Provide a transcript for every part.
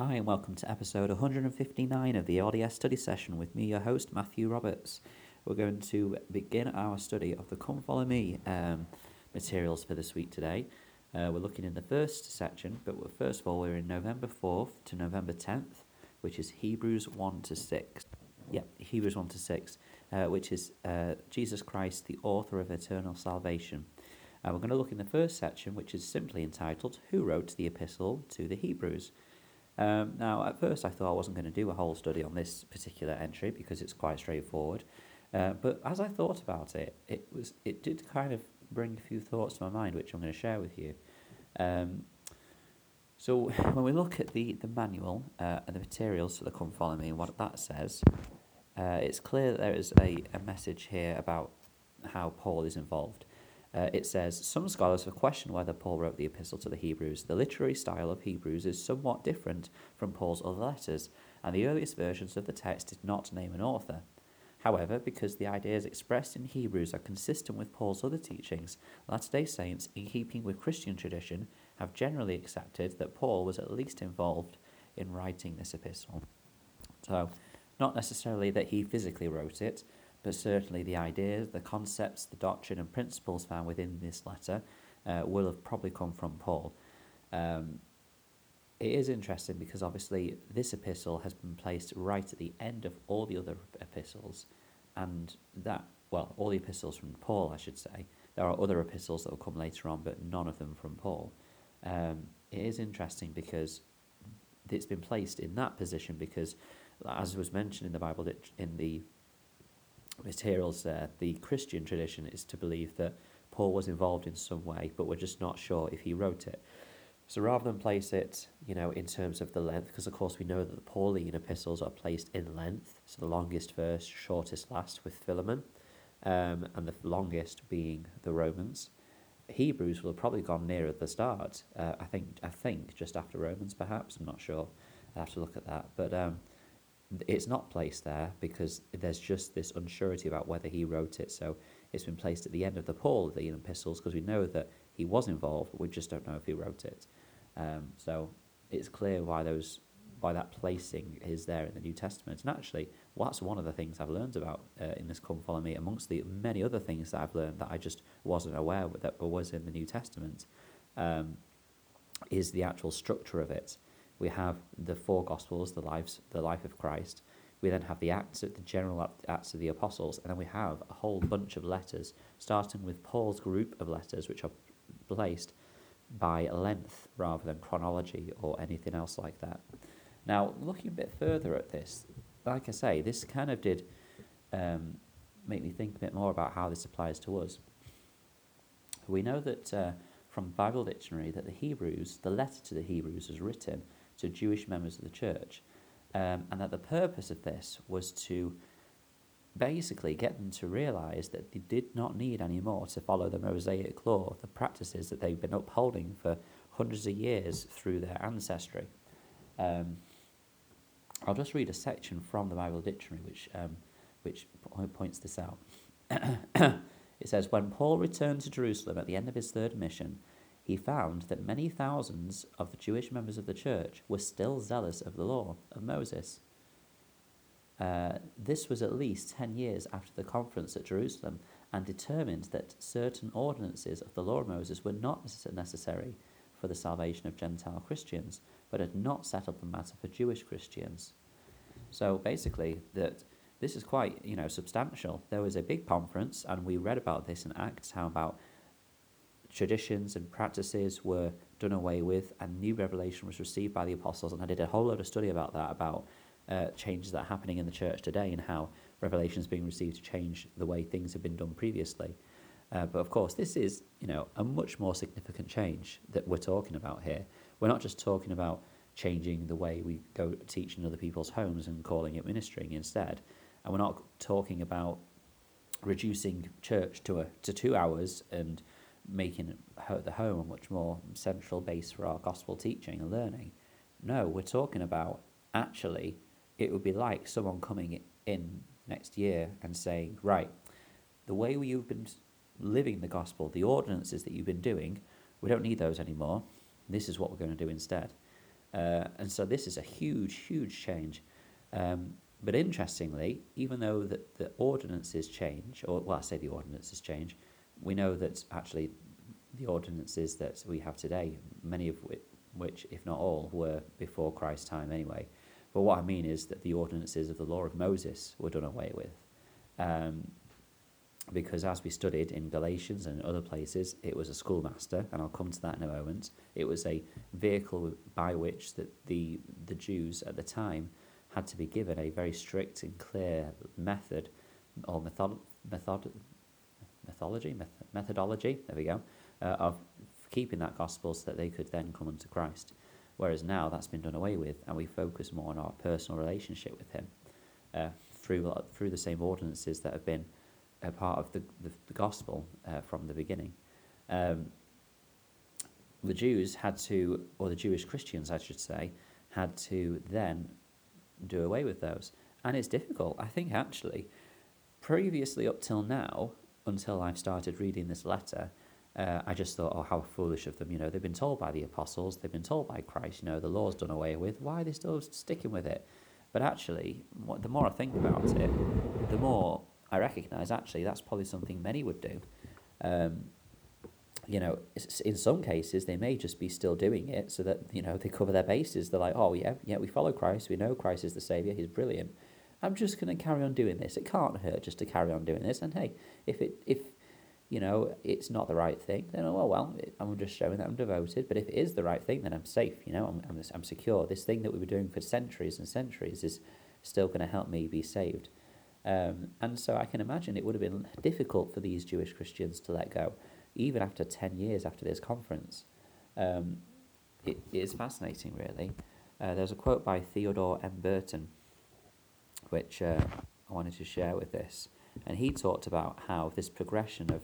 Hi, and welcome to episode 159 of the LDS study session with me, your host, Matthew Roberts. We're going to begin our study of the Come Follow Me um, materials for this week today. Uh, we're looking in the first section, but first of all, we're in November 4th to November 10th, which is Hebrews 1 to 6. Yeah, Hebrews 1 to 6, uh, which is uh, Jesus Christ, the author of eternal salvation. Uh, we're going to look in the first section, which is simply entitled Who Wrote the Epistle to the Hebrews? Um, now, at first, I thought I wasn't going to do a whole study on this particular entry because it's quite straightforward. Uh, but as I thought about it, it was it did kind of bring a few thoughts to my mind, which I'm going to share with you. Um, so when we look at the the manual uh, and the materials that Come Follow Me and what that says, uh, it's clear that there is a, a message here about how Paul is involved. Uh, it says some scholars have questioned whether Paul wrote the epistle to the Hebrews. The literary style of Hebrews is somewhat different from Paul's other letters, and the earliest versions of the text did not name an author. However, because the ideas expressed in Hebrews are consistent with Paul's other teachings, Latter day Saints, in keeping with Christian tradition, have generally accepted that Paul was at least involved in writing this epistle. So, not necessarily that he physically wrote it, but certainly the ideas, the concepts, the doctrine, and principles found within this letter uh, will have probably come from Paul. Um, it is interesting because obviously this epistle has been placed right at the end of all the other epistles, and that, well, all the epistles from Paul, I should say. There are other epistles that will come later on, but none of them from Paul. Um, it is interesting because it's been placed in that position because, as was mentioned in the Bible, in the materials there, the Christian tradition is to believe that Paul was involved in some way, but we're just not sure if he wrote it. So rather than place it, you know, in terms of the length, because of course we know that the Pauline epistles are placed in length, so the longest first, shortest last with Philemon, um, and the longest being the Romans. Hebrews will have probably gone nearer the start. Uh, I think I think just after Romans, perhaps. I'm not sure. I have to look at that. But um, it's not placed there because there's just this unsurety about whether he wrote it. So it's been placed at the end of the Paul of the epistles because we know that he was involved, but we just don't know if he wrote it. Um, so it's clear why those why that placing is there in the New Testament. And actually, well, that's one of the things I've learned about uh, in this Come Follow Me, amongst the many other things that I've learned that I just wasn't aware that was in the New Testament, um, is the actual structure of it we have the four Gospels, the lives, the life of Christ. We then have the acts, the general acts of the apostles, and then we have a whole bunch of letters, starting with Paul's group of letters, which are placed by length rather than chronology or anything else like that. Now, looking a bit further at this, like I say, this kind of did um, make me think a bit more about how this applies to us. We know that uh, from Bible Dictionary that the Hebrews, the letter to the Hebrews, was written to Jewish members of the church, um, and that the purpose of this was to basically get them to realize that they did not need anymore to follow the Mosaic law, the practices that they've been upholding for hundreds of years through their ancestry. Um, I'll just read a section from the Bible Dictionary which, um, which points this out. it says, When Paul returned to Jerusalem at the end of his third mission, he found that many thousands of the Jewish members of the church were still zealous of the law of Moses. Uh, this was at least 10 years after the conference at Jerusalem and determined that certain ordinances of the law of Moses were not necessary for the salvation of Gentile Christians, but had not settled the matter for Jewish Christians. So basically, that this is quite you know substantial. There was a big conference, and we read about this in Acts, how about traditions and practices were done away with, and new revelation was received by the apostles. And I did a whole load of study about that, about uh, changes that are happening in the church today and how revelation is being received to change the way things have been done previously. Uh, but of course, this is you know a much more significant change that we're talking about here. We're not just talking about changing the way we go teach in other people's homes and calling it ministering instead, and we're not talking about reducing church to a to two hours and making the home a much more central base for our gospel teaching and learning. No, we're talking about actually it would be like someone coming in next year and saying, right, the way you've been living the gospel, the ordinances that you've been doing, we don't need those anymore. This is what we're going to do instead. Uh, and so this is a huge, huge change. Um, but interestingly, even though the, the ordinances change, or well, I say the ordinances change, we know that actually the ordinances that we have today, many of which, if not all, were before Christ's time anyway. But what I mean is that the ordinances of the law of Moses were done away with. Um, because as we studied in Galatians and other places, it was a schoolmaster, and I'll come to that in a moment. It was a vehicle by which that the the Jews at the time had to be given a very strict and clear method or method, method methodology method, methodology. There we go uh, of keeping that gospel so that they could then come unto Christ. Whereas now that's been done away with, and we focus more on our personal relationship with Him uh, through through the same ordinances that have been a part of the, the, the gospel uh, from the beginning. Um, the Jews had to, or the Jewish Christians, I should say, had to then do away with those. And it's difficult. I think actually, previously up till now, until I've started reading this letter, uh, I just thought, oh, how foolish of them. You know, they've been told by the apostles, they've been told by Christ, you know, the law's done away with. Why are they still sticking with it? But actually, what, the more I think about it, the more I recognise actually that's probably something many would do. Um, you know, in some cases they may just be still doing it so that you know they cover their bases. They're like, oh yeah, yeah, we follow Christ. We know Christ is the savior. He's brilliant. I'm just going to carry on doing this. It can't hurt just to carry on doing this. And hey, if it if you know it's not the right thing, then oh well, I'm just showing that I'm devoted. But if it is the right thing, then I'm safe. You know, I'm I'm, I'm secure. This thing that we were doing for centuries and centuries is still going to help me be saved. Um, and so I can imagine it would have been difficult for these Jewish Christians to let go, even after 10 years after this conference. Um, it, it is fascinating, really. Uh, there's a quote by Theodore M. Burton, which uh, I wanted to share with this. And he talked about how this progression of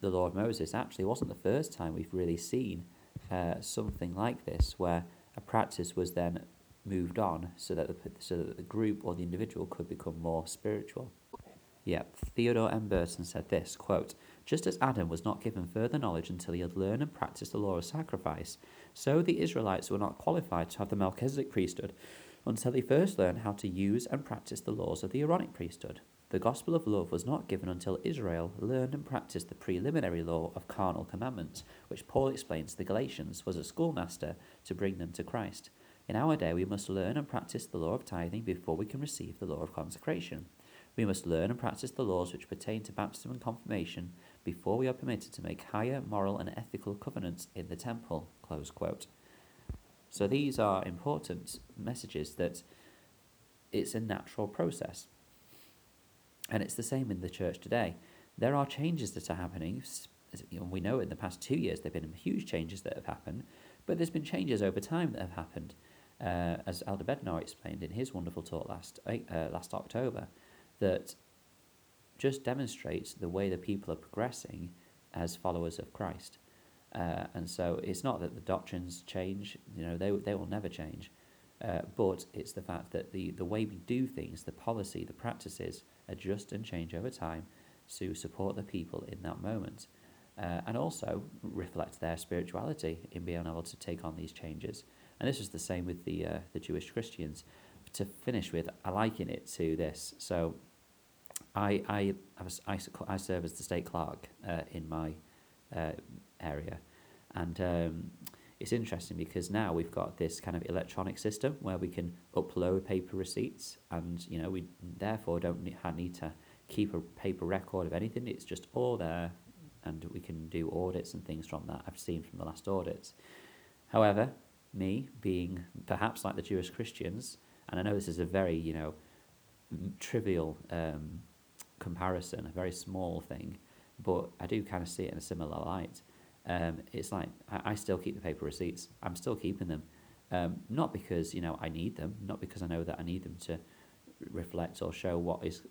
the of Moses actually wasn't the first time we've really seen uh, something like this, where a practice was then moved on so that the, so that the group or the individual could become more spiritual. Yeah, Theodore M. Burton said this quote, Just as Adam was not given further knowledge until he had learned and practiced the law of sacrifice, so the Israelites were not qualified to have the Melchizedek priesthood until they first learned how to use and practice the laws of the Aaronic priesthood. The gospel of love was not given until Israel learned and practiced the preliminary law of carnal commandments, which Paul explains to the Galatians was a schoolmaster to bring them to Christ. In our day, we must learn and practice the law of tithing before we can receive the law of consecration. We must learn and practice the laws which pertain to baptism and confirmation before we are permitted to make higher moral and ethical covenants in the temple. So these are important messages that it's a natural process. And it's the same in the church today. There are changes that are happening. We know in the past two years there have been huge changes that have happened, but there's been changes over time that have happened uh, as Elder Bednar explained in his wonderful talk last uh, last October, that just demonstrates the way the people are progressing as followers of Christ. Uh, and so it's not that the doctrines change, you know, they, they will never change, uh, but it's the fact that the, the way we do things, the policy, the practices adjust and change over time to support the people in that moment. Uh, and also reflect their spirituality in being able to take on these changes. And this is the same with the uh, the Jewish Christians. To finish with, I liken it to this. So, I I I, I serve as the stake clerk uh, in my uh, area, and um, it's interesting because now we've got this kind of electronic system where we can upload paper receipts, and you know we therefore don't need to keep a paper record of anything. It's just all there, and we can do audits and things from that. I've seen from the last audits. However, me being perhaps like the Jewish Christians, and I know this is a very, you know, trivial um, comparison, a very small thing, but I do kind of see it in a similar light. Um, it's like I, I still keep the paper receipts. I'm still keeping them, um, not because you know I need them, not because I know that I need them to reflect or show what is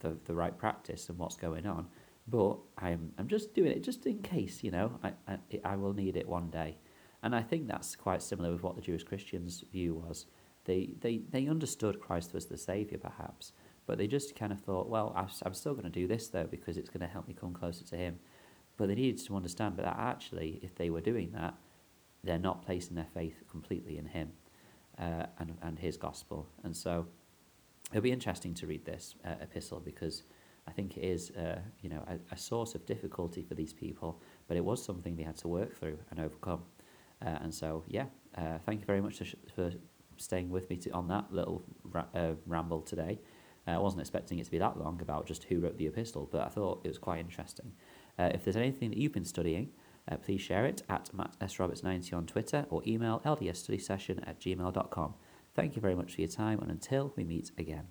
the the right practice and what's going on, but I'm I'm just doing it just in case you know I I, I will need it one day. And I think that's quite similar with what the Jewish Christians' view was. They, they, they understood Christ was the Saviour, perhaps, but they just kind of thought, well, I'm still going to do this, though, because it's going to help me come closer to Him. But they needed to understand that actually, if they were doing that, they're not placing their faith completely in Him uh, and, and His gospel. And so it'll be interesting to read this uh, epistle because I think it is, uh, you know, a, a source of difficulty for these people, but it was something they had to work through and overcome. Uh, and so, yeah, uh, thank you very much sh- for staying with me to, on that little ra- uh, ramble today. Uh, I wasn't expecting it to be that long about just who wrote the epistle, but I thought it was quite interesting. Uh, if there's anything that you've been studying, uh, please share it at Matt S. Roberts 90 on Twitter or email ldsstudysession at gmail.com. Thank you very much for your time, and until we meet again.